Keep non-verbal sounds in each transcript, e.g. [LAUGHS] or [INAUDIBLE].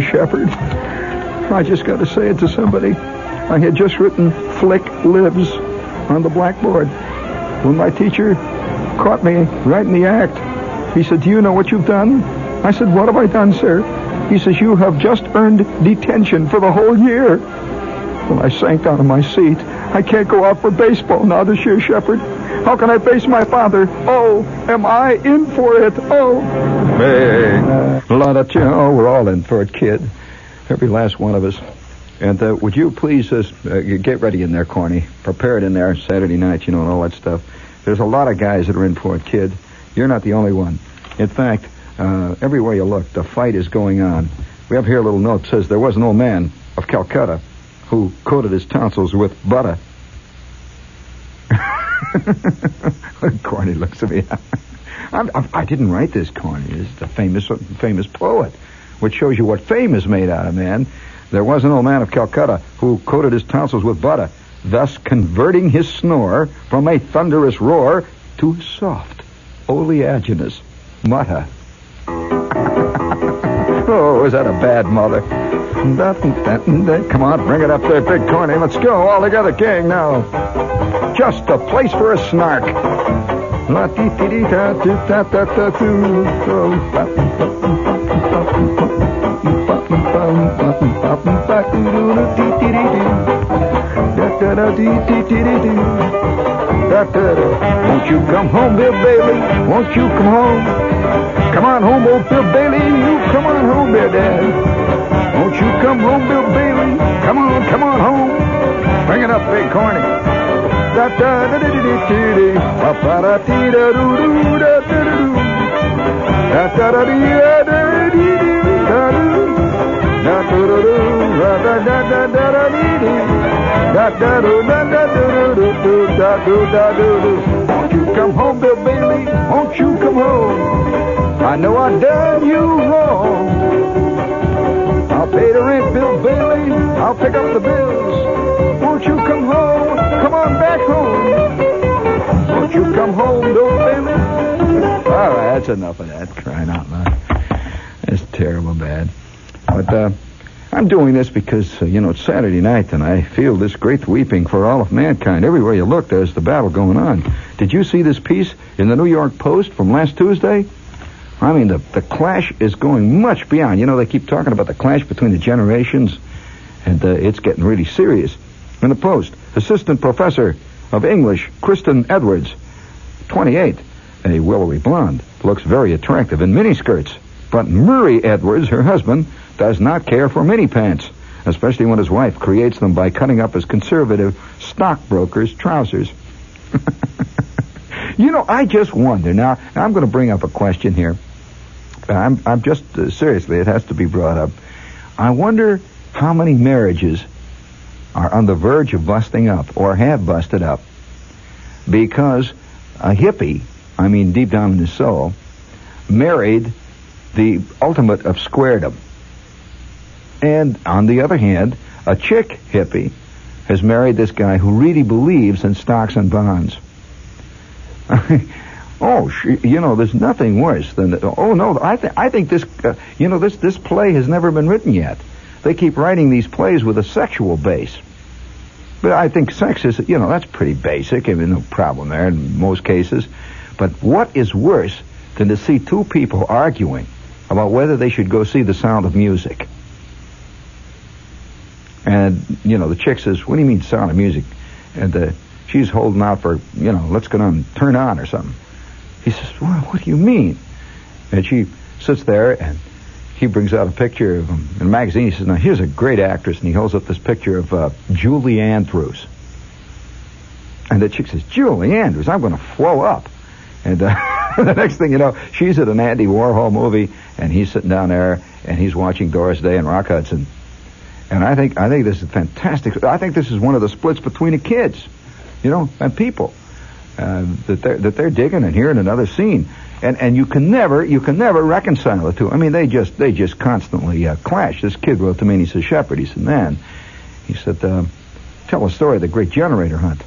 Shepherd. I just got to say it to somebody. I had just written Flick Lives on the blackboard when my teacher caught me right in the act. He said, Do you know what you've done? I said, What have I done, sir? He says, You have just earned detention for the whole year. Well, I sank down in my seat. I can't go out for baseball now this year, Shepherd. How can I face my father? Oh, am I in for it? Oh. Hey, a lot of, you know, we're all in for it, kid. Every last one of us. And uh, would you please uh, get ready in there, Corny? Prepare it in there Saturday night, you know, and all that stuff. There's a lot of guys that are in for it, kid. You're not the only one. In fact, uh, everywhere you look, the fight is going on. We have here a little note that says there was an old man of Calcutta who coated his tonsils with butter. [LAUGHS] Corny looks at me. [LAUGHS] I'm, I'm, I did not write this, Corny. This is the famous, famous poet, which shows you what fame is made out of, man. There was an old man of Calcutta who coated his tonsils with butter, thus converting his snore from a thunderous roar to soft, oleaginous mutter. [LAUGHS] oh, is that a bad mother? Come on, bring it up there, big corny. Let's go all together, gang, now. Just a place for a snark. Won't you come home, Bill Bailey? Won't you come home? Come on home, old Bill Bailey. You come on home, Bill Dad. Won't you come home, Bill Bailey? Come on, come on home. Bring it up, big corny. Da da da da da da da da da da da da da da won't you come home, Bill Bailey? Won't you come home? I know I done you wrong. I'll rent, Bill Bailey. I'll pick up the bills. Won't you come home? Come on back home. Won't you come home, Bill Bailey? All right, that's enough of that. Crying out loud. That's terrible bad. But uh, I'm doing this because, uh, you know, it's Saturday night and I feel this great weeping for all of mankind. Everywhere you look, there's the battle going on. Did you see this piece in the New York Post from last Tuesday? I mean, the, the clash is going much beyond. You know, they keep talking about the clash between the generations, and uh, it's getting really serious. In the Post, Assistant Professor of English, Kristen Edwards, 28, a willowy blonde, looks very attractive in miniskirts. But Murray Edwards, her husband, does not care for mini pants, especially when his wife creates them by cutting up his conservative stockbroker's trousers. [LAUGHS] you know, I just wonder. Now, I'm going to bring up a question here. I'm, I'm just, uh, seriously, it has to be brought up. I wonder how many marriages are on the verge of busting up or have busted up because a hippie, I mean deep down in his soul, married the ultimate of squaredom. And on the other hand, a chick hippie has married this guy who really believes in stocks and bonds. [LAUGHS] oh, you know, there's nothing worse than. Oh no, I, th- I think this. Uh, you know, this this play has never been written yet. They keep writing these plays with a sexual base. But I think sex is, you know, that's pretty basic. I mean, no problem there in most cases. But what is worse than to see two people arguing about whether they should go see the sound of music? And, you know, the chick says, what do you mean sound of music? And uh, she's holding out for, you know, let's go down, turn on or something. He says, well, what do you mean? And she sits there and he brings out a picture of him in a magazine. He says, now here's a great actress. And he holds up this picture of uh, Julie Andrews. And the chick says, Julie Andrews, I'm going to flow up. And uh, [LAUGHS] the next thing you know, she's at an Andy Warhol movie, and he's sitting down there, and he's watching Doris Day and Rock Hudson. And I think I think this is fantastic. I think this is one of the splits between the kids, you know, and people uh, that they're that they're digging and hearing another scene. And and you can never you can never reconcile the two. I mean, they just they just constantly uh, clash. This kid wrote to me and he said, Shepherd, he said, man, he said, uh, tell a story of the great generator hunt.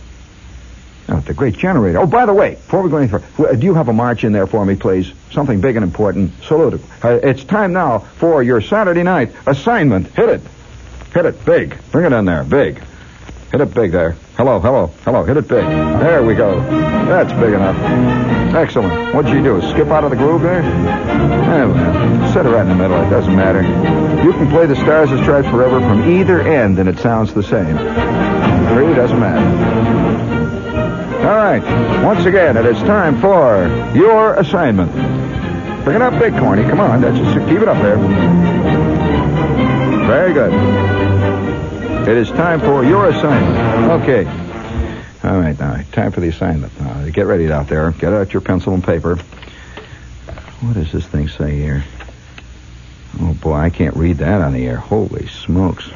Oh, the great generator. Oh, by the way, before we go any further, do you have a march in there for me, please? Something big and important. Salute. Uh, it's time now for your Saturday night assignment. Hit it. Hit it big. Bring it in there. Big. Hit it big there. Hello, hello, hello. Hit it big. There we go. That's big enough. Excellent. What'd you do? Skip out of the groove there? Eh, well, set it right in the middle. It doesn't matter. You can play the Stars and Stripes Forever from either end, and it sounds the same. It really doesn't matter. All right. Once again, it is time for your assignment. Bring it up big, Corny. Come on. That's just, keep it up there. Very good. It is time for your assignment. Okay. All right, now, Time for the assignment. Now, get ready out there. Get out your pencil and paper. What does this thing say here? Oh, boy, I can't read that on the air. Holy smokes.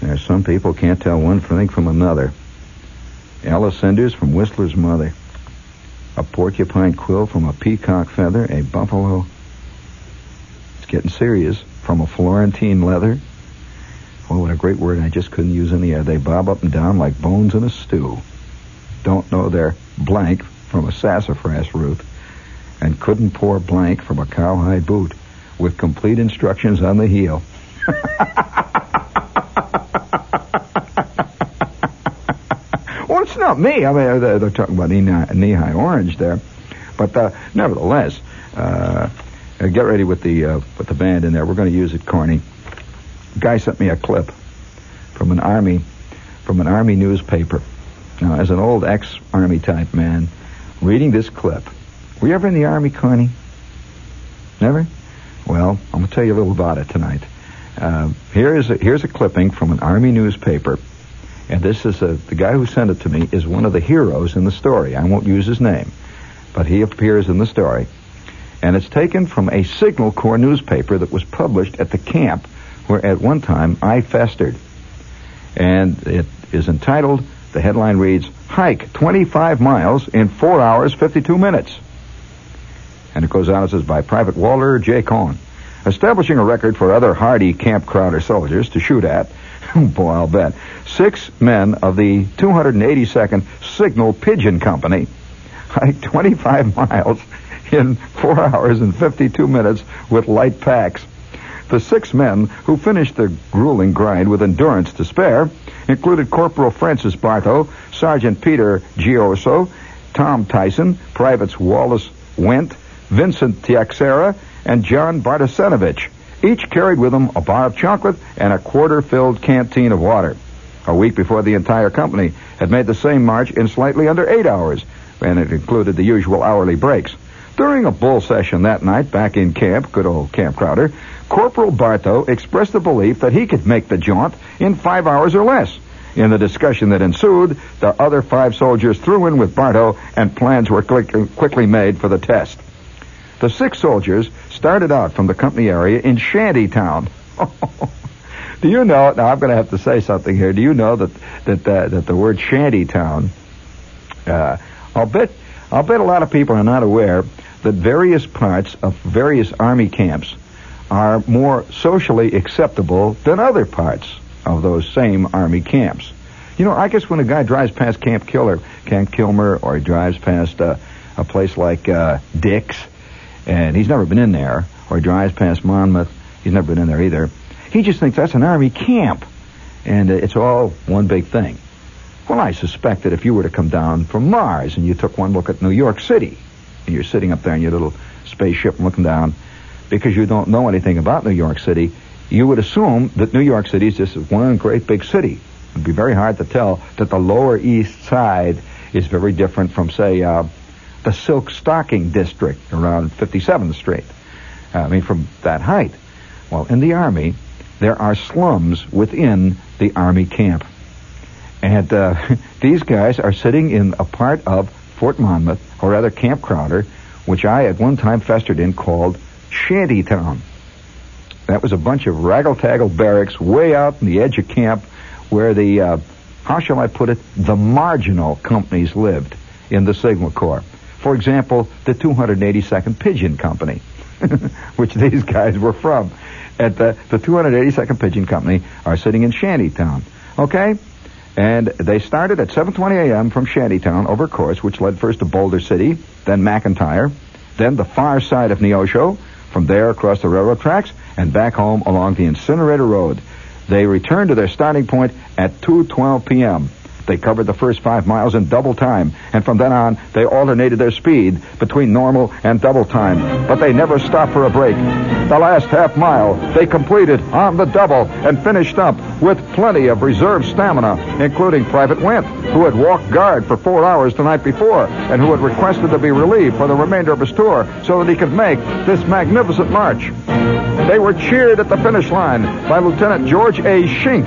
There's some people can't tell one thing from another. Ella cinders from Whistler's mother. A porcupine quill from a peacock feather. A buffalo. It's getting serious. From a Florentine leather. What a great word I just couldn't use air. They bob up and down like bones in a stew. Don't know their blank from a sassafras root. And couldn't pour blank from a cowhide boot with complete instructions on the heel. [LAUGHS] well, it's not me. I mean, they're, they're talking about knee high orange there. But uh, nevertheless, uh, get ready with the uh, with the band in there. We're going to use it, Corny. Guy sent me a clip from an army from an army newspaper. Now, as an old ex-army type man, reading this clip. Were you ever in the army, Connie? Never? Well, I'm to tell you a little about it tonight. Uh, here's a, here's a clipping from an army newspaper, and this is a, the guy who sent it to me is one of the heroes in the story. I won't use his name, but he appears in the story, and it's taken from a Signal Corps newspaper that was published at the camp where at one time I festered, and it is entitled. The headline reads, "Hike 25 miles in four hours 52 minutes." And it goes on, it says, by Private Walter J. Cohn. Establishing a record for other hardy Camp Crowder soldiers to shoot at, [LAUGHS] boy, I'll bet, six men of the 282nd Signal Pigeon Company hiked 25 miles in four hours and 52 minutes with light packs. The six men who finished the grueling grind with endurance to spare included Corporal Francis Bartho, Sergeant Peter Gioso, Tom Tyson, Privates Wallace Went, Vincent Tiaxera, and John Bartosenovich. Each carried with them a bar of chocolate and a quarter-filled canteen of water. A week before the entire company had made the same march in slightly under eight hours, and it included the usual hourly breaks. During a bull session that night back in camp, good old Camp Crowder, Corporal Bartho expressed the belief that he could make the jaunt in five hours or less. In the discussion that ensued, the other five soldiers threw in with Bartho, and plans were quick, quickly made for the test. The six soldiers started out from the company area in Shantytown. [LAUGHS] Do you know? Now I'm going to have to say something here. Do you know that that uh, that the word Shantytown? Uh, I'll bet I'll bet a lot of people are not aware that various parts of various army camps are more socially acceptable than other parts of those same army camps. You know, I guess when a guy drives past Camp Killer, Camp Kilmer, or he drives past uh, a place like uh, Dix, and he's never been in there, or he drives past Monmouth, he's never been in there either. He just thinks that's an army camp, and uh, it's all one big thing. Well, I suspect that if you were to come down from Mars and you took one look at New York City, and you're sitting up there in your little spaceship looking down, because you don't know anything about New York City, you would assume that New York City is just one great big city. It'd be very hard to tell that the Lower East Side is very different from, say, uh, the Silk Stocking District around 57th Street. Uh, I mean, from that height. Well, in the Army, there are slums within the Army camp. And uh, [LAUGHS] these guys are sitting in a part of Fort Monmouth, or rather Camp Crowder, which I at one time festered in called Shantytown. That was a bunch of raggle-taggle barracks way out in the edge of camp where the, uh, how shall I put it, the marginal companies lived in the Signal Corps. For example, the 282nd Pigeon Company, [LAUGHS] which these guys were from. At the, the 282nd Pigeon Company are sitting in Shantytown. Okay? And they started at 7:20 a.m. from Shantytown over course which led first to Boulder City, then McIntyre, then the far side of Neosho, from there across the railroad tracks, and back home along the Incinerator Road. They returned to their starting point at 2:12 p.m. They covered the first five miles in double time, and from then on, they alternated their speed between normal and double time. But they never stopped for a break. The last half mile, they completed on the double and finished up with plenty of reserve stamina, including Private Went, who had walked guard for four hours the night before and who had requested to be relieved for the remainder of his tour so that he could make this magnificent march. They were cheered at the finish line by Lieutenant George A. Shink,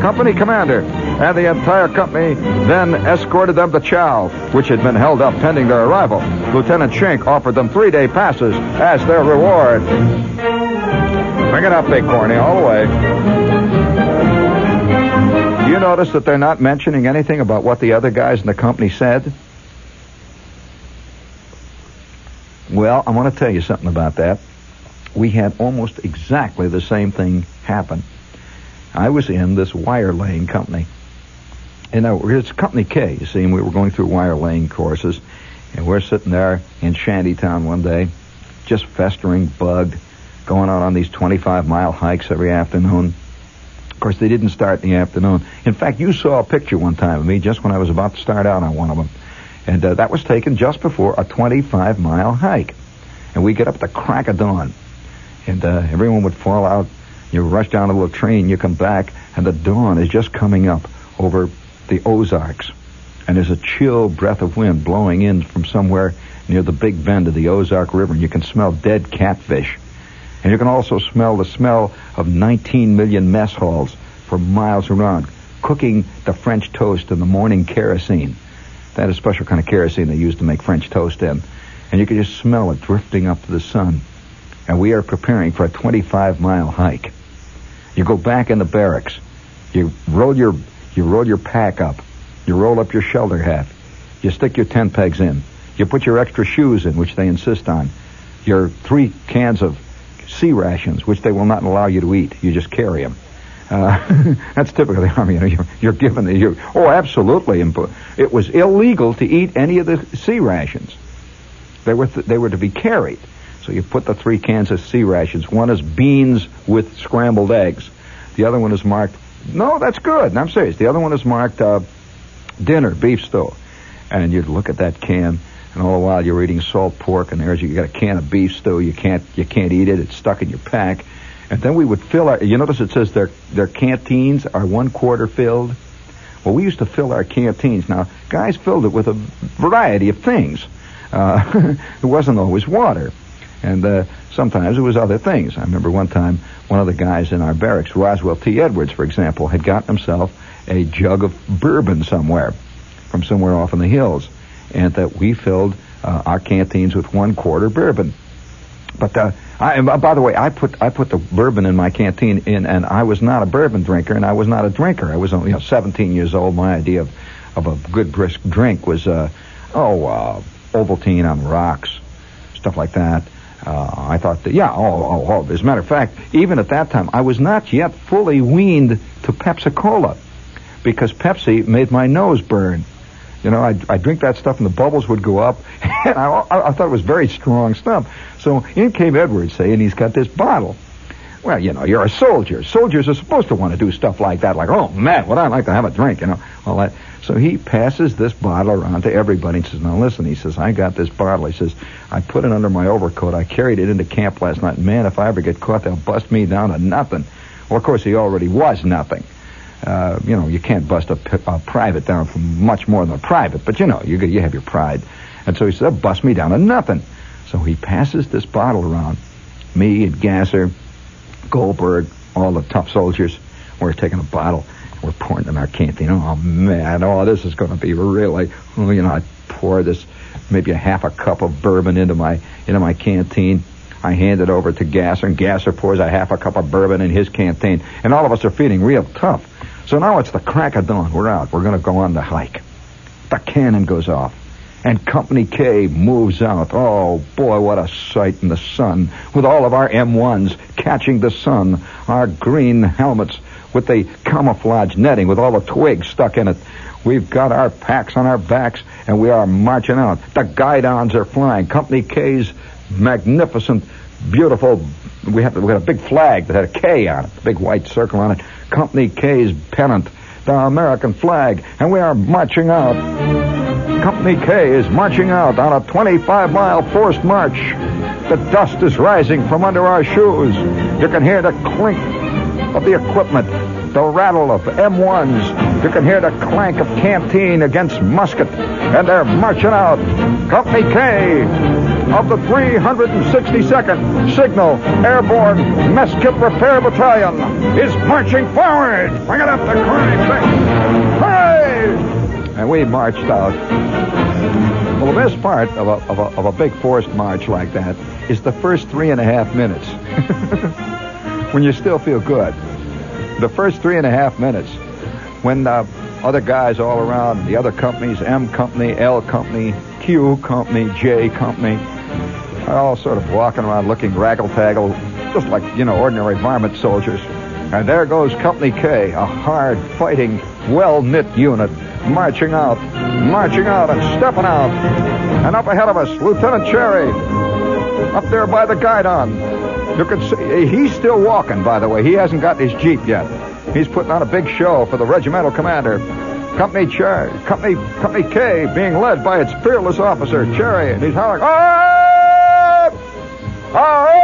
company commander, and the entire company then escorted them to Chow, which had been held up pending their arrival. Lieutenant Shink offered them three-day passes as their reward. Bring it up, Big Corny, all the way. Do you notice that they're not mentioning anything about what the other guys in the company said? Well, I want to tell you something about that. We had almost exactly the same thing happen. I was in this wire laying company. And it's Company K, you see, and we were going through wire laying courses, and we're sitting there in Shantytown one day, just festering, bugged, going out on these 25 mile hikes every afternoon. Of course, they didn't start in the afternoon. In fact, you saw a picture one time of me just when I was about to start out on one of them. And uh, that was taken just before a 25 mile hike. And we get up at the crack of dawn. And uh, everyone would fall out. You rush down a little train, you come back, and the dawn is just coming up over the Ozarks. And there's a chill breath of wind blowing in from somewhere near the big bend of the Ozark River, and you can smell dead catfish. And you can also smell the smell of 19 million mess halls for miles around, cooking the French toast in the morning kerosene. That is a special kind of kerosene they use to make French toast in. And you can just smell it drifting up to the sun. And we are preparing for a 25 mile hike. You go back in the barracks. You roll your you roll your pack up. You roll up your shelter hat. You stick your tent pegs in. You put your extra shoes in, which they insist on. Your three cans of C rations, which they will not allow you to eat. You just carry them. Uh, [LAUGHS] that's typical of the army. You know, you're, you're given the. You're, oh, absolutely. It was illegal to eat any of the C rations. They were th- they were to be carried. So you put the three cans of C rations. One is beans with scrambled eggs. The other one is marked. No, that's good. I'm serious. The other one is marked uh, dinner, beef stew. And you'd look at that can, and all the while you're eating salt pork, and there's you got a can of beef stew. You can't you can't eat it. It's stuck in your pack. And then we would fill our. You notice it says their their canteens are one quarter filled. Well, we used to fill our canteens. Now, guys filled it with a variety of things. Uh, [LAUGHS] it wasn't always water. And uh, sometimes it was other things. I remember one time one of the guys in our barracks, Roswell T. Edwards, for example, had gotten himself a jug of bourbon somewhere, from somewhere off in the hills, and that we filled uh, our canteens with one quarter bourbon. But uh, I, by the way, I put I put the bourbon in my canteen in, and I was not a bourbon drinker, and I was not a drinker. I was only you know, 17 years old. My idea of of a good brisk drink was uh, oh uh, Ovaltine on rocks, stuff like that. Uh, I thought that, yeah, oh, oh, oh. As a matter of fact, even at that time, I was not yet fully weaned to Pepsi Cola because Pepsi made my nose burn. You know, I'd, I'd drink that stuff and the bubbles would go up, [LAUGHS] and I, I thought it was very strong stuff. So in came Edwards saying he's got this bottle. Well, you know, you're a soldier. Soldiers are supposed to want to do stuff like that, like, oh, man, would I like to have a drink, you know, all that. So he passes this bottle around to everybody and says, now listen, he says, I got this bottle. He says, I put it under my overcoat. I carried it into camp last night. Man, if I ever get caught, they'll bust me down to nothing. Well, of course, he already was nothing. Uh, you know, you can't bust a, a private down for much more than a private, but you know, you, you have your pride. And so he says, they'll bust me down to nothing. So he passes this bottle around. Me and Gasser, Goldberg, all the tough soldiers, we're taking a bottle. We're pouring in our canteen. Oh man, oh this is going to be really. Oh, you know, I pour this maybe a half a cup of bourbon into my into my canteen. I hand it over to Gasser, and Gasser pours a half a cup of bourbon in his canteen, and all of us are feeling real tough. So now it's the crack of dawn. We're out. We're going to go on the hike. The cannon goes off, and Company K moves out. Oh boy, what a sight in the sun with all of our M1s catching the sun, our green helmets with the camouflage netting with all the twigs stuck in it. We've got our packs on our backs and we are marching out. The guidons are flying. Company K's magnificent, beautiful. We had, we had a big flag that had a K on it, a big white circle on it. Company K's pennant, the American flag, and we are marching out. Company K is marching out on a 25 mile forced march. The dust is rising from under our shoes. You can hear the clink of the equipment, the rattle of M1s. You can hear the clank of canteen against musket, and they're marching out. Company K of the 362nd Signal Airborne Mess Kit Repair Battalion is marching forward. Bring it up the crime. And we marched out. Well, the best part of a, of a, of a big forced march like that is the first three and a half minutes. [LAUGHS] when you still feel good. The first three and a half minutes, when uh, other guys all around, the other companies, M Company, L Company, Q Company, J Company, are all sort of walking around looking raggle-taggle, just like, you know, ordinary varmint soldiers. And there goes Company K, a hard-fighting, well-knit unit, marching out, marching out and stepping out. And up ahead of us, Lieutenant Cherry, up there by the guidon. You can see he's still walking, by the way. He hasn't got his jeep yet. He's putting on a big show for the regimental commander. Company Cherry, Company Company K, being led by its fearless officer Cherry, and he's hollering, "Right, right,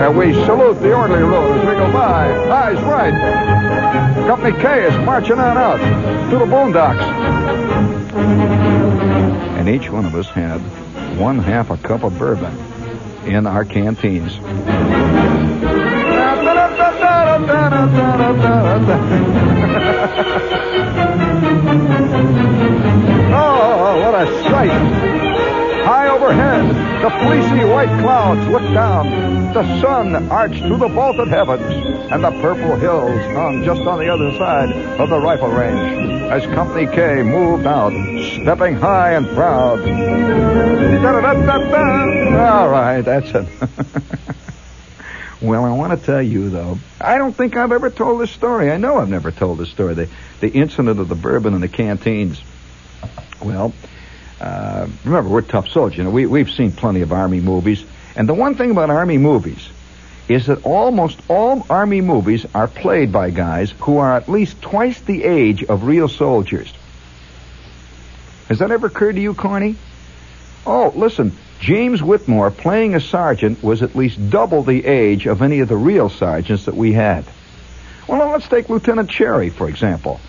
And we salute the orderly road as we go by. Eyes right. Company K is marching on out to the boondocks, and each one of us had one half a cup of bourbon in our canteens. [LAUGHS] oh, what a sight! High overhead, the fleecy white clouds look down. The sun arched through the vaulted heavens, and the purple hills hung just on the other side of the rifle range as Company K moved out, stepping high and proud. All right, that's it. [LAUGHS] well, I want to tell you, though, I don't think I've ever told this story. I know I've never told this story. The, the incident of the bourbon and the canteens. Well, uh, remember, we're tough soldiers. You know, we, we've seen plenty of Army movies. And the one thing about Army movies is that almost all Army movies are played by guys who are at least twice the age of real soldiers. Has that ever occurred to you, Corny? Oh, listen, James Whitmore playing a sergeant was at least double the age of any of the real sergeants that we had. Well, let's take Lieutenant Cherry, for example.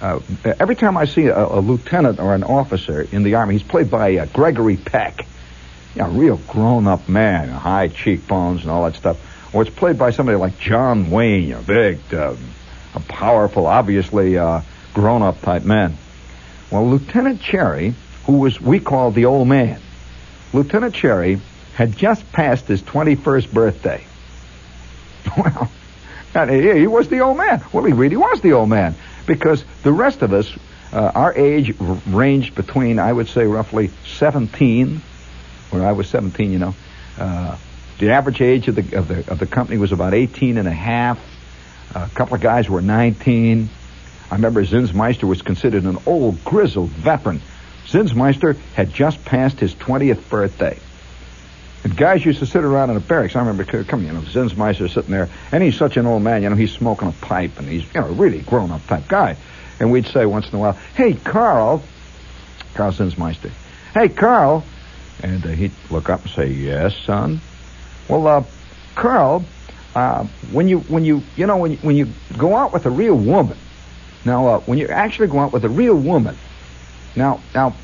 Uh, every time I see a, a, lieutenant or an officer in the army, he's played by uh, Gregory Peck. Know, a real grown-up man, high cheekbones and all that stuff. Or it's played by somebody like John Wayne, a big, uh, a powerful, obviously uh, grown-up type man. Well, Lieutenant Cherry, who was we called the old man, Lieutenant Cherry had just passed his 21st birthday. [LAUGHS] Well, he was the old man. Well, he really was the old man because the rest of us, uh, our age ranged between, I would say, roughly 17, where I was 17, you know. Uh, the average age of the, of the of the company was about 18 and a half. A couple of guys were 19. I remember Zinsmeister was considered an old, grizzled veteran. Zinsmeister had just passed his 20th birthday. And guys used to sit around in the barracks. I remember coming, you know, Zinsmeister sitting there, and he's such an old man, you know, he's smoking a pipe, and he's, you know, a really grown-up type guy. And we'd say once in a while, hey, Carl, Carl Zinsmeister, hey, Carl. And uh, he'd look up and say, yes, son. Well, uh, Carl, uh, when you, when you, you know, when you, when you go out with a real woman, now, uh, when you actually go out with a real woman, now, now,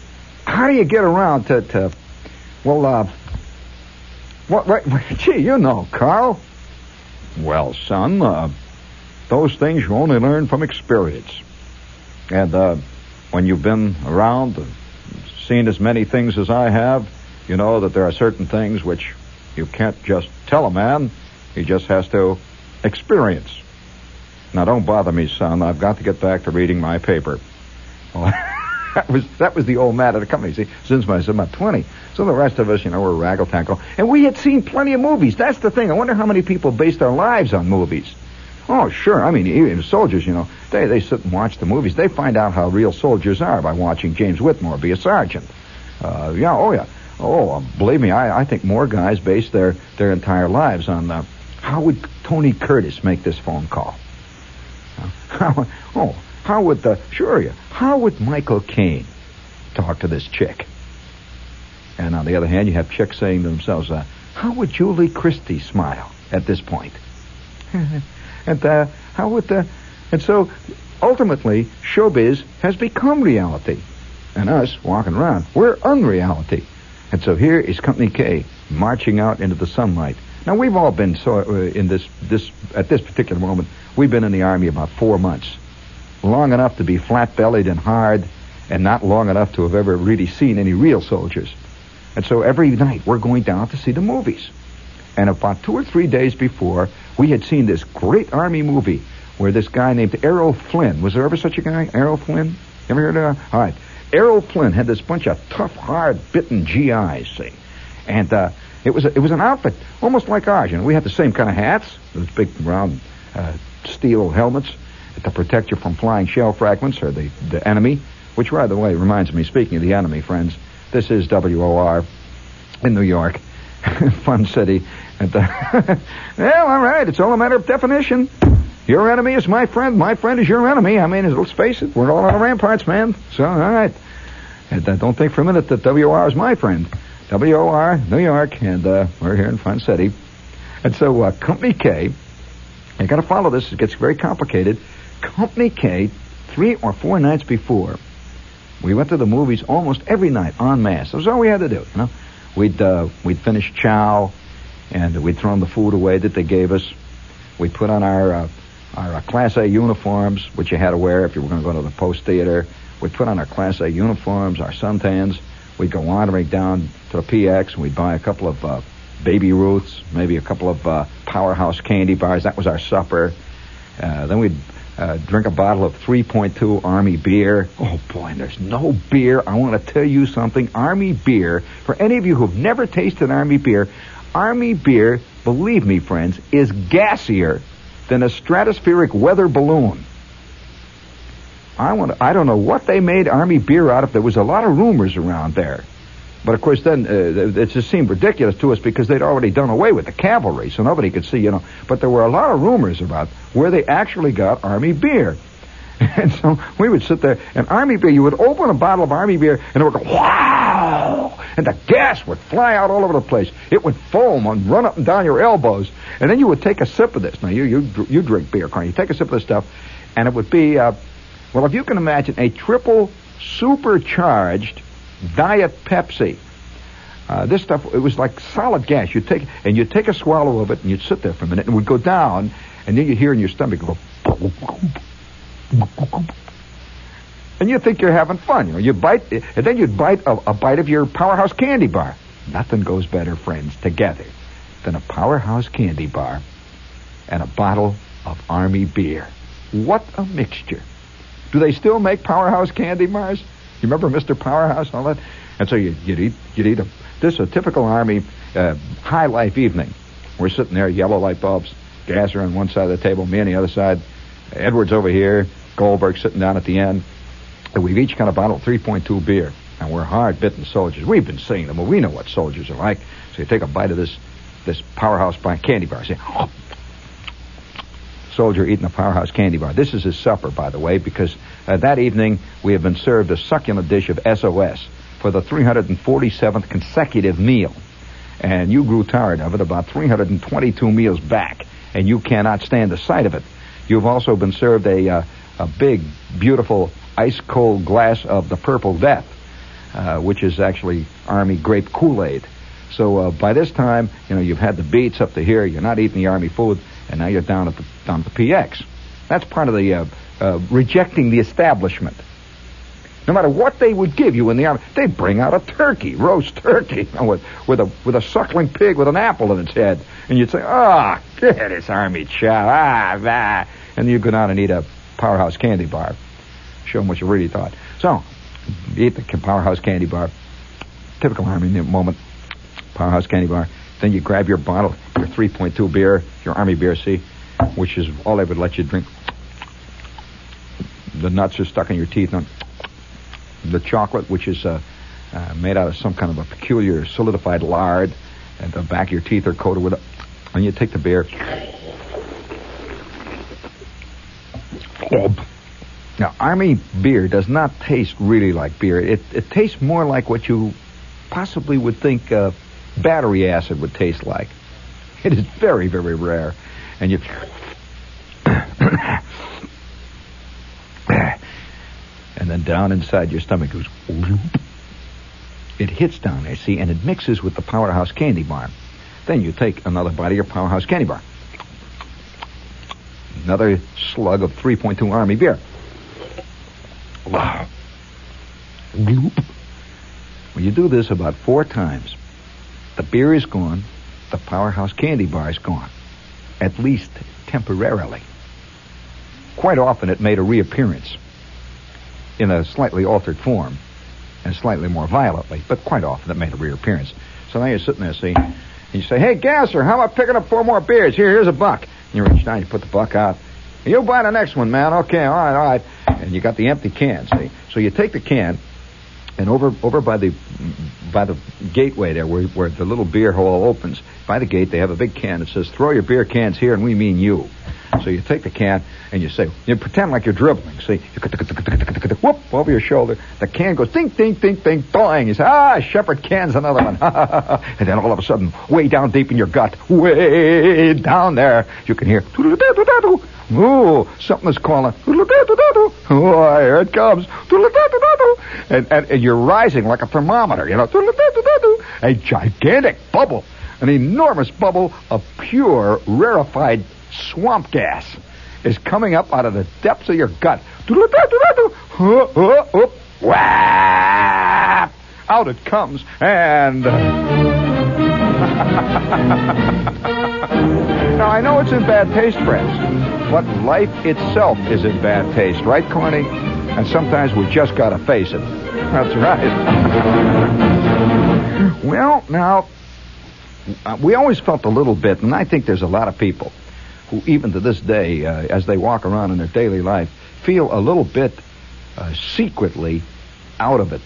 how do you get around to, to well, uh, what, what, [LAUGHS] gee, you know, Carl. Well, son, uh, those things you only learn from experience. And uh, when you've been around and seen as many things as I have, you know that there are certain things which you can't just tell a man. He just has to experience. Now, don't bother me, son. I've got to get back to reading my paper. Well, [LAUGHS] that was that was the old man at the company. See, since I was about 20. So the rest of us, you know, were raggle tackle. And we had seen plenty of movies. That's the thing. I wonder how many people based their lives on movies. Oh, sure. I mean, even soldiers, you know, they, they sit and watch the movies. They find out how real soldiers are by watching James Whitmore be a sergeant. Uh, yeah, oh, yeah. Oh, um, believe me, I, I think more guys base their, their entire lives on uh, how would Tony Curtis make this phone call? Uh, [LAUGHS] how, oh, how would the, sure, yeah, how would Michael Caine talk to this chick? And on the other hand, you have chicks saying to themselves, uh, how would Julie Christie smile at this point? [LAUGHS] and uh, how would the, and so ultimately, showbiz has become reality. And us walking around, we're unreality. And so here is Company K marching out into the sunlight. Now we've all been so uh, in this this at this particular moment. We've been in the army about four months, long enough to be flat-bellied and hard, and not long enough to have ever really seen any real soldiers. And so every night we're going down to see the movies. And about two or three days before, we had seen this great army movie where this guy named Errol Flynn. Was there ever such a guy, Errol Flynn? Ever heard of? All right. Errol Flynn had this bunch of tough, hard-bitten GIs, see, and uh, it was a, it was an outfit almost like ours. You know, we had the same kind of hats, those big round uh, steel helmets to protect you from flying shell fragments or the the enemy. Which, by the way, reminds me. Speaking of the enemy, friends, this is WOR in New York, [LAUGHS] fun city. And, uh, [LAUGHS] well, all right, it's all a matter of definition. Your enemy is my friend. My friend is your enemy. I mean, let's face it, we're all on the ramparts, man. So, all right. And uh, don't think for a minute that WOR is my friend. WOR, New York, and uh, we're here in Fun City. And so, uh, Company K, you got to follow this. It gets very complicated. Company K, three or four nights before, we went to the movies almost every night en masse. That was all we had to do. You know, we'd uh, we'd finish chow, and we'd throw the food away that they gave us. We'd put on our uh, our Class A uniforms, which you had to wear if you were going to go to the post theater. We'd put on our Class A uniforms, our suntans. We'd go wandering down to the PX, and we'd buy a couple of uh, Baby Ruths, maybe a couple of uh, Powerhouse candy bars. That was our supper. Uh, then we'd uh, drink a bottle of 3.2 Army beer. Oh boy, and there's no beer. I want to tell you something. Army beer, for any of you who've never tasted Army beer, Army beer, believe me, friends, is gassier than a stratospheric weather balloon. I want. I don't know what they made Army beer out of. There was a lot of rumors around there, but of course, then uh, it just seemed ridiculous to us because they'd already done away with the cavalry, so nobody could see, you know. But there were a lot of rumors about where they actually got Army beer. [LAUGHS] And so we would sit there, and Army beer, you would open a bottle of Army beer, and it would go, wow! And the gas would fly out all over the place. It would foam and run up and down your elbows. And then you would take a sip of this. Now, you you, you drink beer, Carl. You take a sip of this stuff, and it would be, uh, well, if you can imagine, a triple supercharged Diet Pepsi. Uh, this stuff, it was like solid gas. You'd take, and you'd take a swallow of it, and you'd sit there for a minute, and it would go down, and then you'd hear in your stomach go, and you think you're having fun. You know, you bite, and then you'd bite a, a bite of your powerhouse candy bar. Nothing goes better, friends, together than a powerhouse candy bar and a bottle of Army beer. What a mixture. Do they still make powerhouse candy bars? You remember Mr. Powerhouse and all that? And so you, would eat, you'd eat a, this is a typical Army uh, high life evening. We're sitting there, yellow light bulbs, Gasser on one side of the table, me on the other side, Edwards over here, Goldberg sitting down at the end. And we've each got a bottle of 3.2 beer. And we're hard-bitten soldiers. We've been seeing them. Well, we know what soldiers are like. So you take a bite of this this powerhouse candy bar. Say, oh. Soldier eating a powerhouse candy bar. This is his supper, by the way, because uh, that evening we have been served a succulent dish of SOS for the 347th consecutive meal. And you grew tired of it about 322 meals back, and you cannot stand the sight of it. You've also been served a, uh, a big, beautiful, ice cold glass of the Purple Death, uh, which is actually Army grape Kool Aid. So uh, by this time, you know you've had the beets up to here. You're not eating the Army food, and now you're down at the down at the PX. That's part of the uh, uh, rejecting the establishment. No matter what they would give you in the army, they'd bring out a turkey, roast turkey, [LAUGHS] you know, with with a with a suckling pig with an apple in its head, and you'd say, "Ah, oh, this army chow, ah, ah," and you'd go down and eat a powerhouse candy bar. Show them what you really thought. So, eat the Powerhouse candy bar. Typical Army moment. Powerhouse candy bar. Then you grab your bottle, your 3.2 beer, your Army beer, see, which is all they would let you drink. The nuts are stuck in your teeth. The chocolate, which is uh, uh, made out of some kind of a peculiar solidified lard, and the back of your teeth are coated with it. And you take the beer. Now, Army beer does not taste really like beer. It, it tastes more like what you possibly would think uh, battery acid would taste like. It is very, very rare. And you. [COUGHS] and then down inside your stomach goes. It hits down there, see, and it mixes with the powerhouse candy bar. Then you take another bite of your powerhouse candy bar. Another slug of 3.2 Army beer. Wow. Gloop. When you do this about four times, the beer is gone, the powerhouse candy bar is gone. At least temporarily. Quite often it made a reappearance in a slightly altered form and slightly more violently, but quite often it made a reappearance. So now you're sitting there, see, and you say, hey, Gasser, how about picking up four more beers? Here, here's a buck. You reach down, you put the buck out. You buy the next one, man. Okay, all right, all right. And you got the empty can, see. So you take the can, and over over by the by the gateway there, where where the little beer hole opens, by the gate they have a big can that says, "Throw your beer cans here," and we mean you. So you take the can and you say, you pretend like you're dribbling. See, you whoop over your shoulder. The can goes ding, ding, ding, ding, boing. You say, ah, Shepherd can's another one. [LAUGHS] and then all of a sudden, way down deep in your gut, way down there, you can hear. [LAUGHS] Ooh, something is calling. Oh, here it comes. And, and, and you're rising like a thermometer, you know. A gigantic bubble, an enormous bubble of pure, rarefied swamp gas is coming up out of the depths of your gut. Out it comes, and. [LAUGHS] now, I know it's in bad taste, friends, but life itself is in bad taste, right, Corny? And sometimes we just gotta face it. That's right. [LAUGHS] well, now, uh, we always felt a little bit, and I think there's a lot of people who, even to this day, uh, as they walk around in their daily life, feel a little bit uh, secretly out of it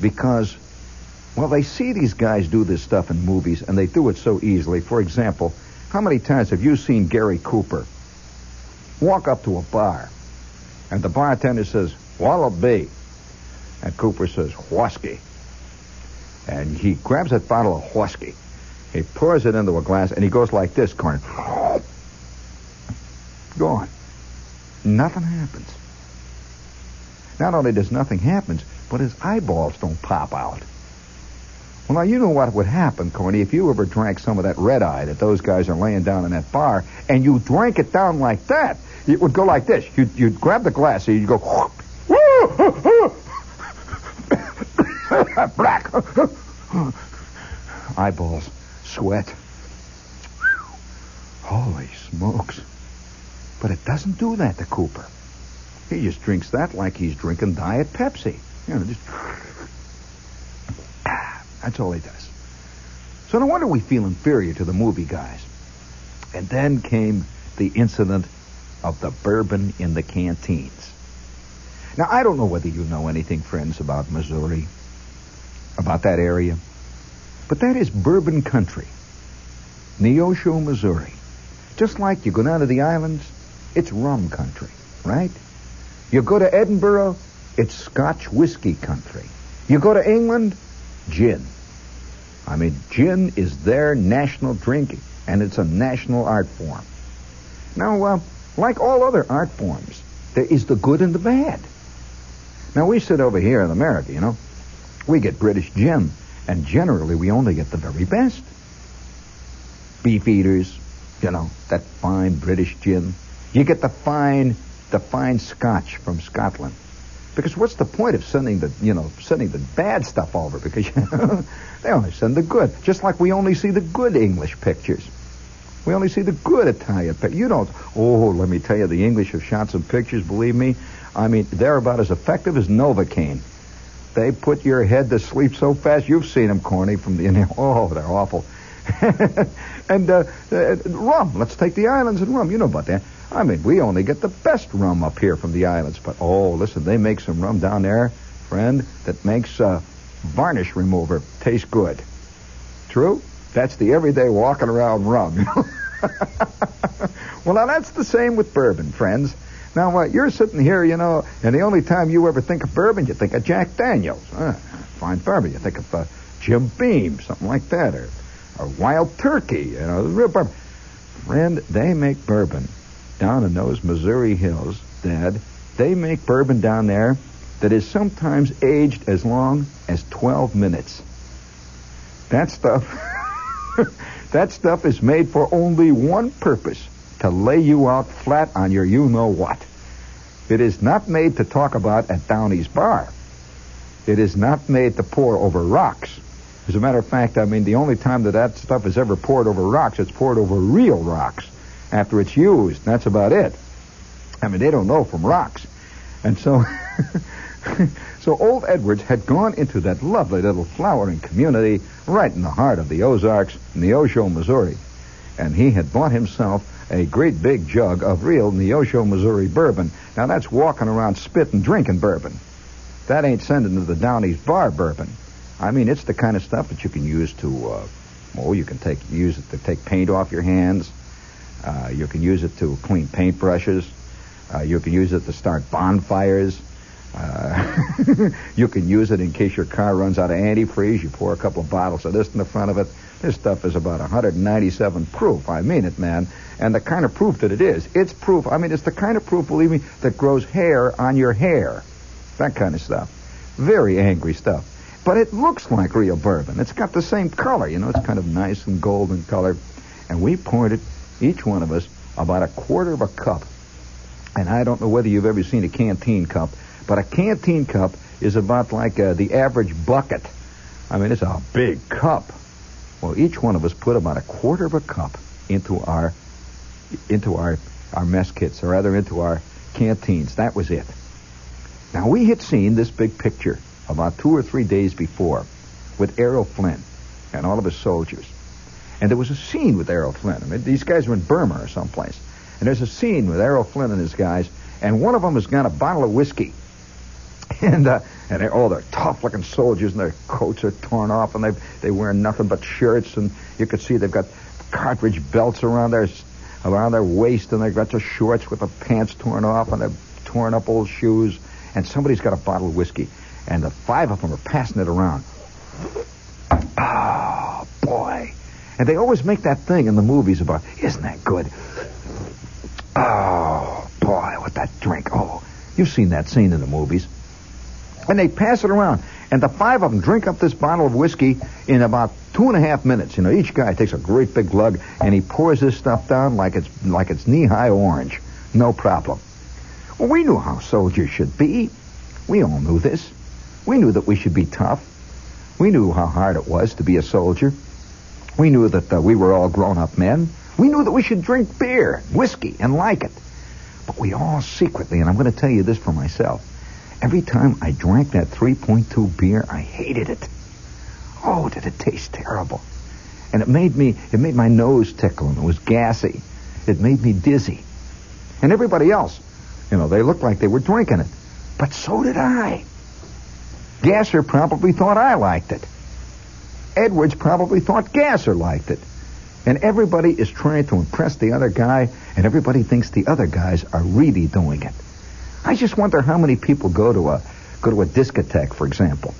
because, well, they see these guys do this stuff in movies and they do it so easily. For example, how many times have you seen Gary Cooper walk up to a bar and the bartender says, What'll? And Cooper says, Whiskey. And he grabs that bottle of whiskey. He pours it into a glass and he goes like this, Corn. Gone. Nothing happens. Not only does nothing happen, but his eyeballs don't pop out. Well, now you know what would happen, Corny, if you ever drank some of that red eye that those guys are laying down in that bar, and you drank it down like that. It would go like this. You'd, you'd grab the glass, and you'd go, [LAUGHS] black. Eyeballs, sweat. Holy smokes. But it doesn't do that to Cooper. He just drinks that like he's drinking Diet Pepsi. You know, just. [SIGHS] That's all he does. So no wonder we feel inferior to the movie guys. And then came the incident of the bourbon in the canteens. Now, I don't know whether you know anything, friends, about Missouri, about that area, but that is bourbon country. Neosho, Missouri. Just like you go down to the islands, it's rum country, right? You go to Edinburgh, it's Scotch whiskey country. You go to England, gin. I mean, gin is their national drink, and it's a national art form. Now, uh, like all other art forms, there is the good and the bad. Now, we sit over here in America, you know. We get British gin, and generally we only get the very best. Beefeaters, you know, that fine British gin. You get the fine, the fine Scotch from Scotland. Because what's the point of sending the, you know, sending the bad stuff over? Because [LAUGHS] you know, they only send the good. Just like we only see the good English pictures. We only see the good Italian pictures. You don't. Oh, let me tell you, the English have shot some pictures. Believe me, I mean they're about as effective as Novocaine. They put your head to sleep so fast. You've seen them, Corny, from the [LAUGHS] Oh, they're awful. [LAUGHS] and uh, uh, rum. Let's take the islands and rum. You know about that. I mean, we only get the best rum up here from the islands. But oh, listen, they make some rum down there, friend, that makes uh, varnish remover taste good. True? That's the everyday walking around rum. [LAUGHS] well, now that's the same with bourbon, friends. Now, uh, you're sitting here, you know, and the only time you ever think of bourbon, you think of Jack Daniels. Uh, fine bourbon. You think of uh, Jim Beam, something like that, or, or Wild Turkey, you know, real bourbon. Friend, they make bourbon down in those Missouri hills, Dad. They make bourbon down there that is sometimes aged as long as 12 minutes. That stuff, [LAUGHS] that stuff is made for only one purpose to lay you out flat on your you know what. It is not made to talk about at Downey's bar. It is not made to pour over rocks. As a matter of fact, I mean, the only time that that stuff is ever poured over rocks, it's poured over real rocks after it's used. That's about it. I mean, they don't know from rocks. And so, [LAUGHS] so old Edwards had gone into that lovely little flowering community right in the heart of the Ozarks, Neosho, Missouri. And he had bought himself a great big jug of real Neosho, Missouri bourbon. Now that's walking around spitting, drinking bourbon. That ain't sending to the Downey's bar bourbon. I mean, it's the kind of stuff that you can use to, uh, oh, you can take use it to take paint off your hands. Uh, you can use it to clean paintbrushes. Uh, you can use it to start bonfires. Uh, [LAUGHS] you can use it in case your car runs out of antifreeze. You pour a couple of bottles of this in the front of it. This stuff is about 197 proof. I mean it, man. And the kind of proof that it is, it's proof. I mean, it's the kind of proof, believe me, that grows hair on your hair. That kind of stuff. Very angry stuff. But it looks like real bourbon. It's got the same color, you know. It's kind of nice and golden color. And we poured it, each one of us, about a quarter of a cup. And I don't know whether you've ever seen a canteen cup, but a canteen cup is about like uh, the average bucket. I mean, it's a big cup. Well, each one of us put about a quarter of a cup into our into our our mess kits, or rather into our canteens. That was it. Now we had seen this big picture about two or three days before with Errol Flynn and all of his soldiers. And there was a scene with Errol Flynn. I mean, these guys were in Burma or someplace. And there's a scene with Errol Flynn and his guys, and one of them has got a bottle of whiskey. [LAUGHS] And uh, and they're, oh, they're tough-looking soldiers, and their coats are torn off, and they they wear nothing but shirts, and you could see they've got cartridge belts around their around their waist, and they've got their shorts with the pants torn off, and they're torn up old shoes, and somebody's got a bottle of whiskey, and the five of them are passing it around. Oh boy! And they always make that thing in the movies about, isn't that good? Oh boy, what that drink! Oh, you've seen that scene in the movies. And they pass it around. And the five of them drink up this bottle of whiskey in about two and a half minutes. You know, each guy takes a great big glug and he pours this stuff down like it's like it's Nehi orange. No problem. Well, we knew how soldiers should be. We all knew this. We knew that we should be tough. We knew how hard it was to be a soldier. We knew that uh, we were all grown-up men. We knew that we should drink beer, whiskey, and like it. But we all secretly, and I'm going to tell you this for myself, Every time I drank that 3.2 beer, I hated it. Oh, did it taste terrible. And it made me, it made my nose tickle and it was gassy. It made me dizzy. And everybody else, you know, they looked like they were drinking it. But so did I. Gasser probably thought I liked it. Edwards probably thought Gasser liked it. And everybody is trying to impress the other guy, and everybody thinks the other guys are really doing it. I just wonder how many people go to a go to a discotheque, for example.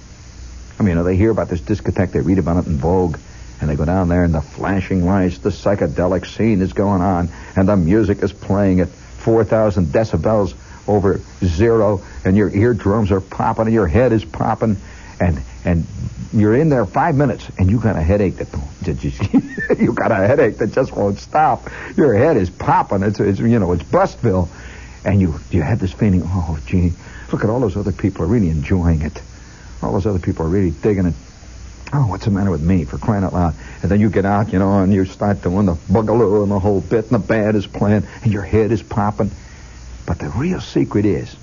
I mean, you know, they hear about this discotheque, they read about it in Vogue, and they go down there, and the flashing lights, the psychedelic scene is going on, and the music is playing at 4,000 decibels over zero, and your eardrums are popping, and your head is popping, and and you're in there five minutes, and you got a headache that [LAUGHS] you got a headache that just won't stop. Your head is popping. It's, it's you know it's Bustville and you you had this feeling, oh, gee, look at all those other people are really enjoying it. All those other people are really digging it. Oh, what's the matter with me? For crying out loud. And then you get out, you know, and you start doing the boogaloo and the whole bit, and the band is playing, and your head is popping. But the real secret is,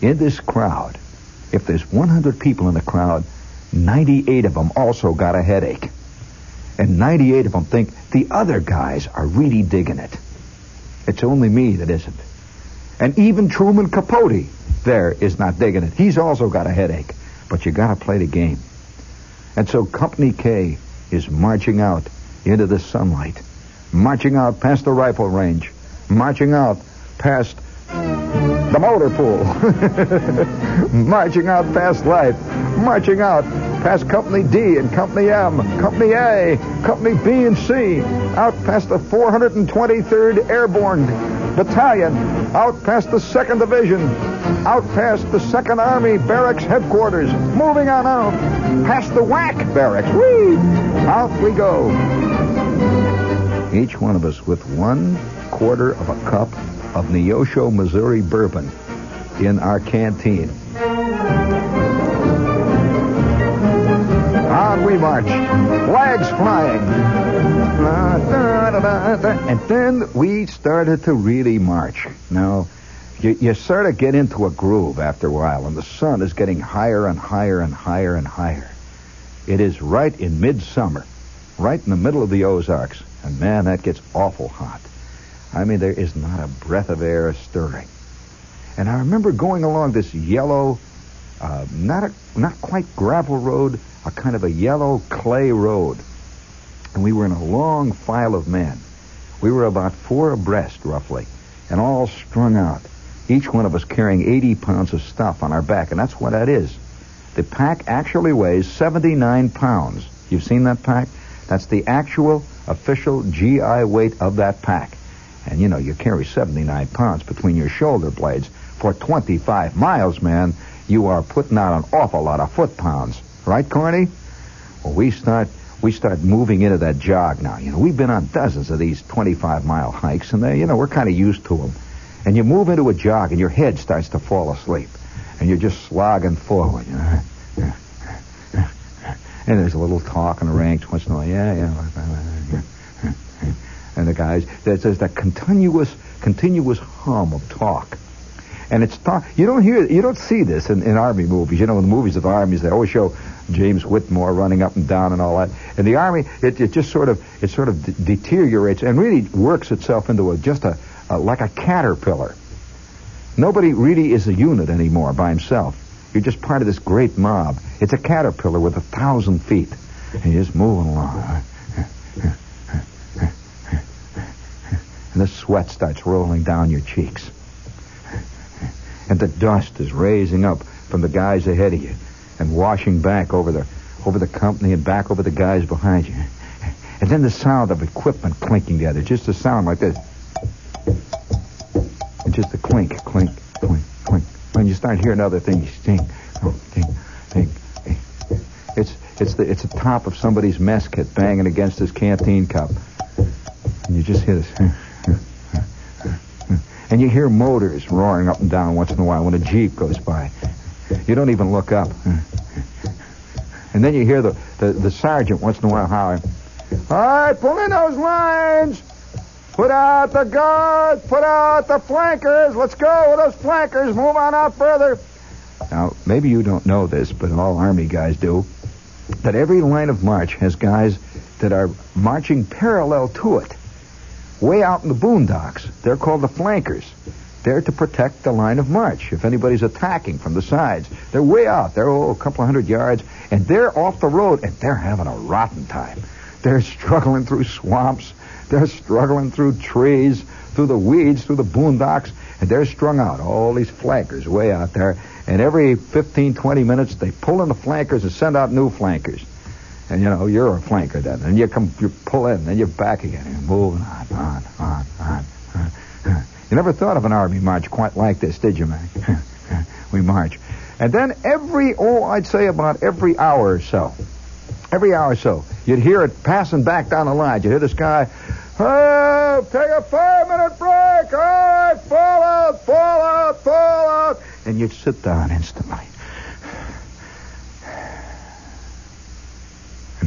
in this crowd, if there's 100 people in the crowd, 98 of them also got a headache. And 98 of them think the other guys are really digging it. It's only me that isn't. And even Truman Capote there is not digging it. He's also got a headache. But you gotta play the game. And so Company K is marching out into the sunlight, marching out past the rifle range, marching out past the motor pool, [LAUGHS] marching out past life, marching out past Company D and Company M, Company A, Company B and C, out past the 423rd Airborne Battalion, out past the 2nd Division, out past the 2nd Army Barracks Headquarters, moving on out, past the WAC Barracks. Whee! Out we go. Each one of us with one quarter of a cup of Neosho, Missouri bourbon in our canteen. On we march, flags flying. And then we started to really march. Now, you, you sort of get into a groove after a while, and the sun is getting higher and higher and higher and higher. It is right in midsummer, right in the middle of the Ozarks, and man, that gets awful hot. I mean, there is not a breath of air stirring. And I remember going along this yellow, uh, not a, not quite gravel road, a kind of a yellow clay road. And we were in a long file of men. We were about four abreast, roughly, and all strung out. Each one of us carrying 80 pounds of stuff on our back, and that's what that is. The pack actually weighs 79 pounds. You've seen that pack? That's the actual official GI weight of that pack. And you know, you carry 79 pounds between your shoulder blades for 25 miles, man. You are putting out an awful lot of foot pounds. Right, Corny? Well, we start we start moving into that jog now. You know, we've been on dozens of these 25 mile hikes, and they, you know, we're kind of used to them. And you move into a jog, and your head starts to fall asleep, and you're just slogging forward. You [LAUGHS] know? And there's a little talk in the ranks once in a while. Yeah, yeah. And the guys, there's, there's that continuous, continuous hum of talk. And it's talk. You don't hear, you don't see this in, in army movies. You know, in the movies of armies, they always show James Whitmore running up and down and all that. And the army, it, it just sort of, it sort of de- deteriorates and really works itself into a just a, a like a caterpillar. Nobody really is a unit anymore by himself. You're just part of this great mob. It's a caterpillar with a thousand feet. And you're just moving along. And the sweat starts rolling down your cheeks. And the dust is raising up from the guys ahead of you and washing back over the over the company and back over the guys behind you. And then the sound of equipment clinking together, just a sound like this. And just a clink, clink, clink, clink. When you start hearing other things, ding, ding, ding, ding. It's it's the it's the top of somebody's mess kit banging against his canteen cup. And you just hear this. And you hear motors roaring up and down once in a while when a Jeep goes by. You don't even look up. And then you hear the, the, the sergeant once in a while hollering, All right, pull in those lines. Put out the guards. Put out the flankers. Let's go with those flankers. Move on out further. Now, maybe you don't know this, but all Army guys do, that every line of march has guys that are marching parallel to it way out in the boondocks. They're called the flankers. They're to protect the line of march if anybody's attacking from the sides. They're way out. They're oh, a couple of hundred yards, and they're off the road, and they're having a rotten time. They're struggling through swamps. They're struggling through trees, through the weeds, through the boondocks, and they're strung out. All these flankers way out there. And every 15, 20 minutes, they pull in the flankers and send out new flankers. And you know, you're a flanker then. And you come, you pull in, then you're back again. You're moving on, on, on, on, on. You never thought of an army march quite like this, did you, man? [LAUGHS] we march. And then every, oh, I'd say about every hour or so, every hour or so, you'd hear it passing back down the line. You'd hear this guy, oh, take a five-minute break. All right, fall out, fall out, fall out. And you'd sit down instantly.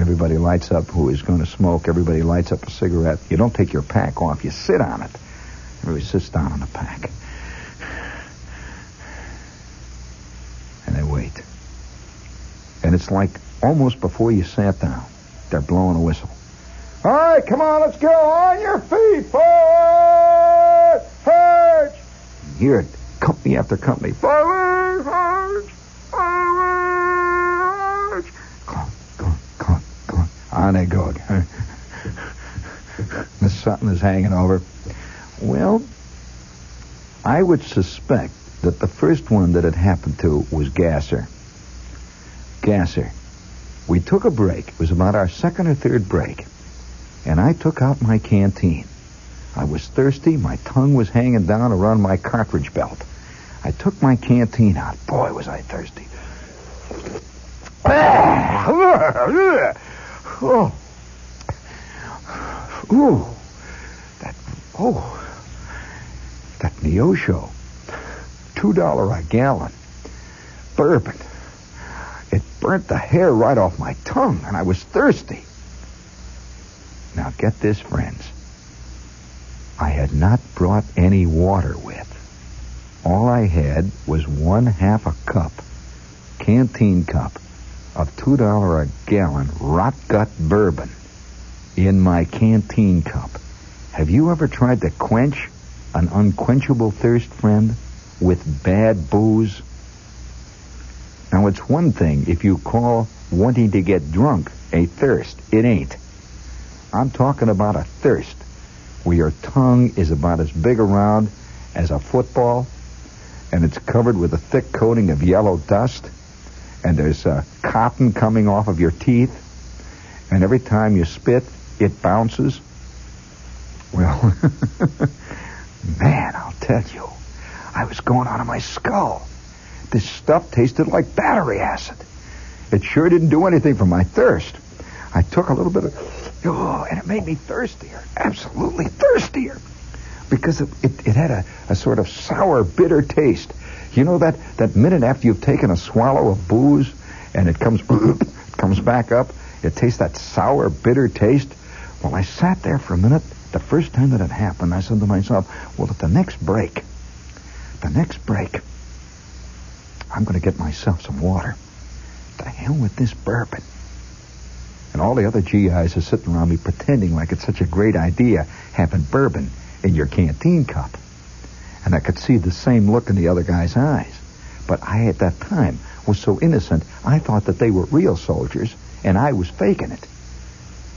Everybody lights up who is going to smoke. Everybody lights up a cigarette. You don't take your pack off. You sit on it. Everybody sits down on the pack. And they wait. And it's like almost before you sat down, they're blowing a whistle. All right, come on, let's go. On your feet. Forward. Forward. You hear it, company after company. Forward. Forward. Forward. Clunk, clunk, clunk, clunk. On they go. Sun is hanging over. Well, I would suspect that the first one that it happened to was Gasser. Gasser. We took a break. It was about our second or third break. And I took out my canteen. I was thirsty. My tongue was hanging down around my cartridge belt. I took my canteen out. Boy, was I thirsty. [SIGHS] Oh. Ooh. Oh. That Neosho. Two dollar a gallon. Bourbon. It burnt the hair right off my tongue, and I was thirsty. Now get this, friends. I had not brought any water with. All I had was one half a cup, canteen cup, of two dollar a gallon rot gut bourbon in my canteen cup. Have you ever tried to quench an unquenchable thirst, friend, with bad booze? Now, it's one thing if you call wanting to get drunk a thirst. It ain't. I'm talking about a thirst where your tongue is about as big around as a football and it's covered with a thick coating of yellow dust and there's uh, cotton coming off of your teeth and every time you spit, it bounces. Well, [LAUGHS] man, I'll tell you, I was going out of my skull. This stuff tasted like battery acid. It sure didn't do anything for my thirst. I took a little bit of, oh, and it made me thirstier, absolutely thirstier, because it, it, it had a, a sort of sour, bitter taste. You know that, that minute after you've taken a swallow of booze and it comes, [CLEARS THROAT] it comes back up, it tastes that sour, bitter taste? Well, I sat there for a minute. The first time that it happened, I said to myself, well, at the next break, the next break, I'm going to get myself some water. The hell with this bourbon. And all the other GIs are sitting around me pretending like it's such a great idea having bourbon in your canteen cup. And I could see the same look in the other guy's eyes. But I, at that time, was so innocent, I thought that they were real soldiers, and I was faking it.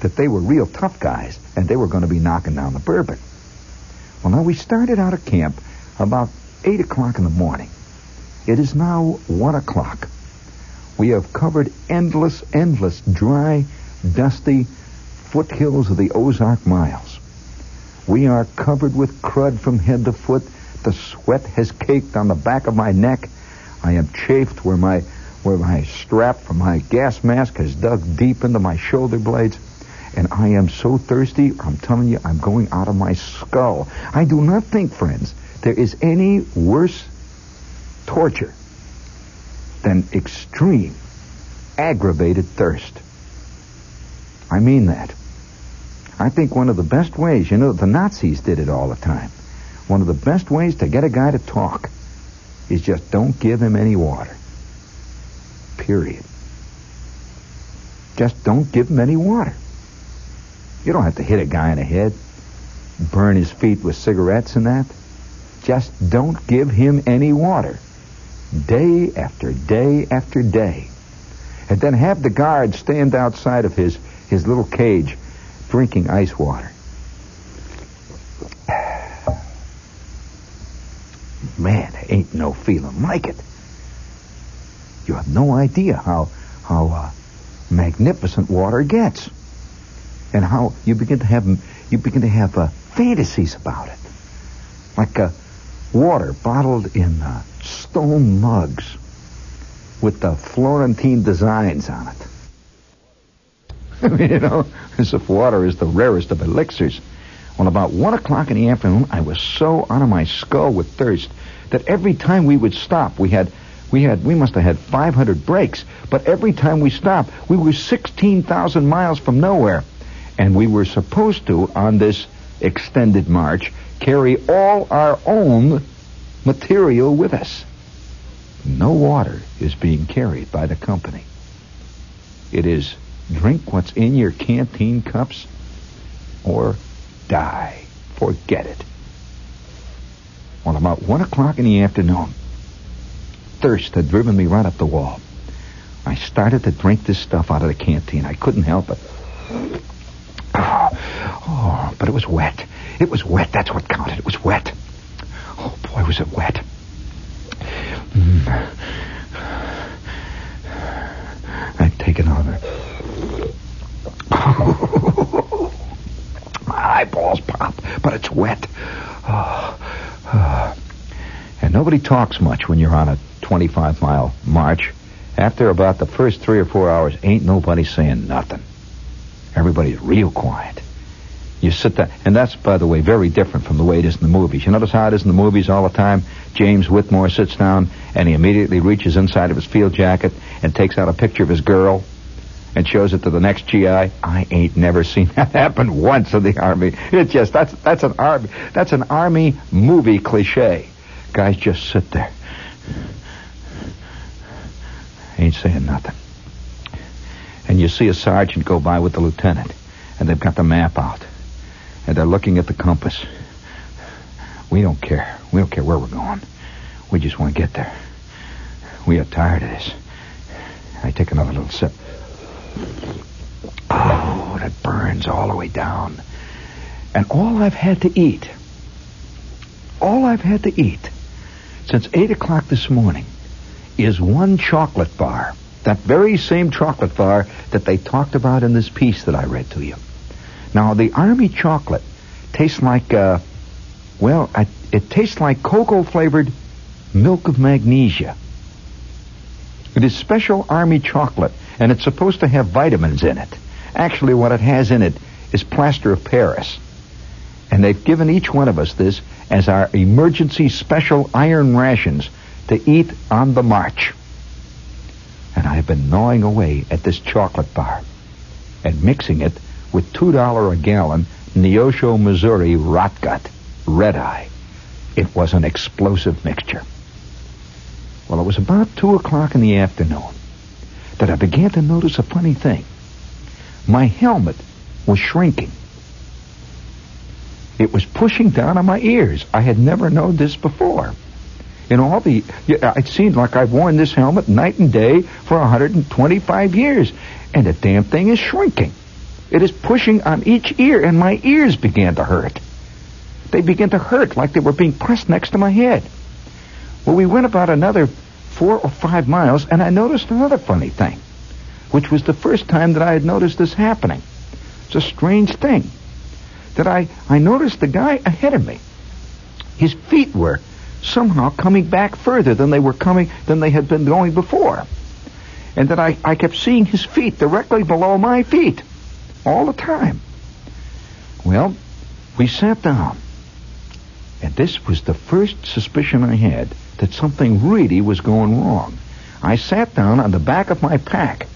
That they were real tough guys, and they were going to be knocking down the bourbon. Well, now we started out of camp about 8 o'clock in the morning. It is now 1 o'clock. We have covered endless, endless, dry, dusty foothills of the Ozark miles. We are covered with crud from head to foot. The sweat has caked on the back of my neck. I am chafed where my where my strap for my gas mask has dug deep into my shoulder blades. And I am so thirsty, I'm telling you, I'm going out of my skull. I do not think, friends, there is any worse torture than extreme, aggravated thirst. I mean that. I think one of the best ways, you know, the Nazis did it all the time. One of the best ways to get a guy to talk is just don't give him any water. Period. Just don't give him any water. You don't have to hit a guy in the head, burn his feet with cigarettes and that. Just don't give him any water. Day after day after day. And then have the guard stand outside of his, his little cage drinking ice water. [SIGHS] Man, ain't no feeling like it. You have no idea how how uh, magnificent water gets, and how you begin to have you begin to have uh, fantasies about it, like uh, water bottled in uh, stone mugs with the Florentine designs on it. I [LAUGHS] mean, you know, as if water is the rarest of elixirs. Well, about one o'clock in the afternoon, I was so out of my skull with thirst that every time we would stop, we had We had we must have had 500 breaks, but every time we stopped, we were 16,000 miles from nowhere, and we were supposed to on this extended march carry all our own material with us. No water is being carried by the company. It is drink what's in your canteen cups or die. Forget it. Well, about one o'clock in the afternoon, thirst had driven me right up the wall. I started to drink this stuff out of the canteen. I couldn't help it. Oh, [SIGHS] oh, but it was wet. It was wet. That's what counted. It was wet. Oh, boy, was it wet. Mm. I'd taken another. [LAUGHS] My eyeballs pop, but it's wet. Oh, [SIGHS] oh. And nobody talks much when you're on a 25 mile march. After about the first three or four hours, ain't nobody saying nothing. Everybody's real quiet. You sit there, and that's, by the way, very different from the way it is in the movies. You notice how it is in the movies all the time? James Whitmore sits down, and he immediately reaches inside of his field jacket and takes out a picture of his girl and shows it to the next GI. I ain't never seen [LAUGHS] that happen once in the army. It's just that's that's an army that's an army movie cliche. Guys just sit there. Ain't saying nothing. And you see a sergeant go by with the lieutenant, and they've got the map out and they're looking at the compass. We don't care. We don't care where we're going. We just want to get there. We are tired of this. I take another little sip. Oh, that burns all the way down. And all I've had to eat, all I've had to eat since 8 o'clock this morning is one chocolate bar. That very same chocolate bar that they talked about in this piece that I read to you. Now, the Army chocolate tastes like, uh, well, I, it tastes like cocoa flavored milk of magnesia. It is special Army chocolate, and it's supposed to have vitamins in it. Actually, what it has in it is plaster of Paris. And they've given each one of us this as our emergency special iron rations to eat on the march. And I've been gnawing away at this chocolate bar and mixing it with $2 a gallon Neosho, Missouri Rotgut red eye. It was an explosive mixture. Well, it was about 2 o'clock in the afternoon that I began to notice a funny thing. My helmet was shrinking. It was pushing down on my ears. I had never known this before. In all the, it seemed like I've worn this helmet night and day for 125 years, and the damn thing is shrinking. It is pushing on each ear, and my ears began to hurt. They began to hurt like they were being pressed next to my head. Well, we went about another four or five miles, and I noticed another funny thing, which was the first time that I had noticed this happening. It's a strange thing that I, I noticed the guy ahead of me. His feet were somehow coming back further than they were coming than they had been going before. And that I, I kept seeing his feet directly below my feet all the time. Well, we sat down, and this was the first suspicion I had that something really was going wrong. I sat down on the back of my pack.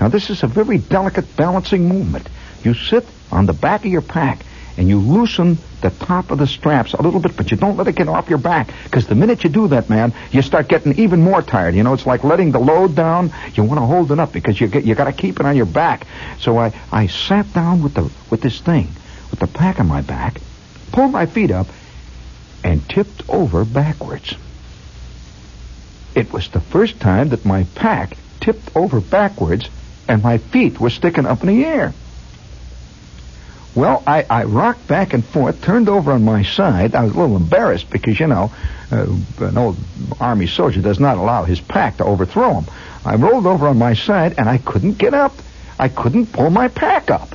Now, this is a very delicate balancing movement. You sit on the back of your pack and you loosen the top of the straps a little bit, but you don't let it get off your back. Because the minute you do that, man, you start getting even more tired. You know, it's like letting the load down. You want to hold it up because you get, you got to keep it on your back. So I, I sat down with the with this thing, with the pack on my back, pulled my feet up, and tipped over backwards. It was the first time that my pack tipped over backwards and my feet were sticking up in the air. Well, I, I rocked back and forth, turned over on my side. I was a little embarrassed because, you know, uh, an old army soldier does not allow his pack to overthrow him. I rolled over on my side and I couldn't get up. I couldn't pull my pack up.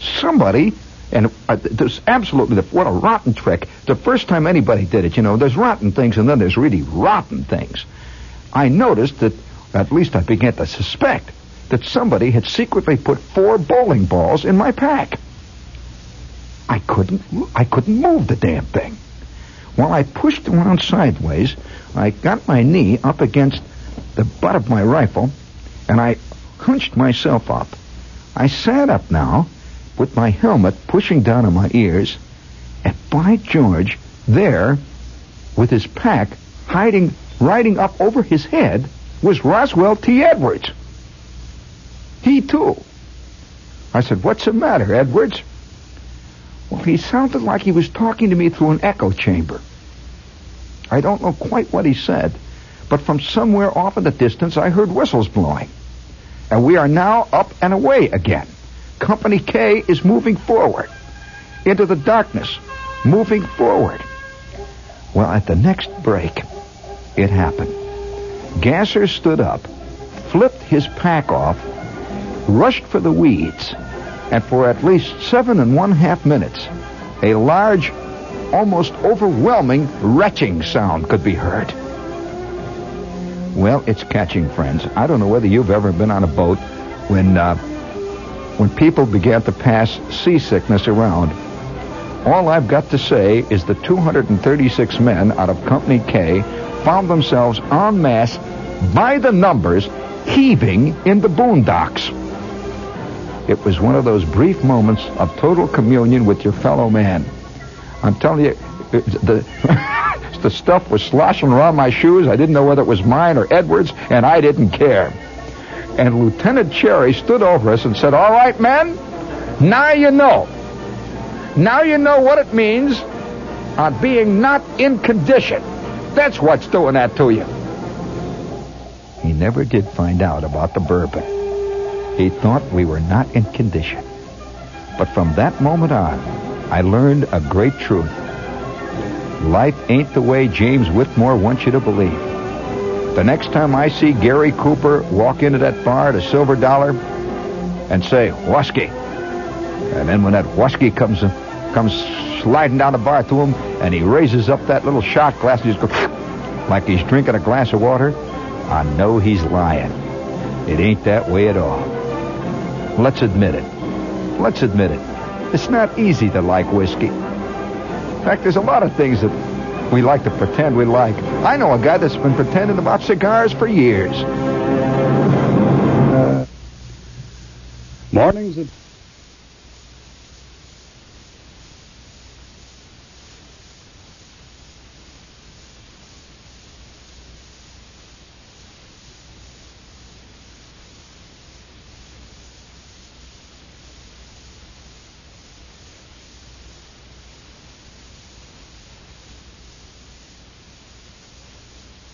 Somebody, and uh, there's absolutely, what a rotten trick. The first time anybody did it, you know, there's rotten things and then there's really rotten things. I noticed that, at least I began to suspect, that somebody had secretly put four bowling balls in my pack. I couldn't, I couldn't move the damn thing. While I pushed around sideways, I got my knee up against the butt of my rifle, and I hunched myself up. I sat up now, with my helmet pushing down on my ears, and by George, there, with his pack hiding, riding up over his head, was Roswell T. Edwards. He too. I said, What's the matter, Edwards? Well, he sounded like he was talking to me through an echo chamber. I don't know quite what he said, but from somewhere off in the distance I heard whistles blowing. And we are now up and away again. Company K is moving forward into the darkness, moving forward. Well, at the next break, it happened. Gasser stood up, flipped his pack off, rushed for the weeds, and for at least seven and one half minutes, a large, almost overwhelming retching sound could be heard. Well, it's catching, friends. I don't know whether you've ever been on a boat when uh, when people began to pass seasickness around. All I've got to say is the 236 men out of Company K found themselves en masse by the numbers heaving in the boondocks. It was one of those brief moments of total communion with your fellow man. I'm telling you, the [LAUGHS] the stuff was sloshing around my shoes. I didn't know whether it was mine or Edwards, and I didn't care. And Lieutenant Cherry stood over us and said, All right, men, now you know. Now you know what it means on being not in condition. That's what's doing that to you. He never did find out about the bourbon. He thought we were not in condition. But from that moment on, I learned a great truth. Life ain't the way James Whitmore wants you to believe. The next time I see Gary Cooper walk into that bar at a silver dollar and say, Whiskey. And then when that whiskey comes comes sliding down the bar to him and he raises up that little shot glass and just goes [SNIFFS] like he's drinking a glass of water, I know he's lying. It ain't that way at all. Let's admit it. Let's admit it. It's not easy to like whiskey. In fact, there's a lot of things that we like to pretend we like. I know a guy that's been pretending about cigars for years. Mornings at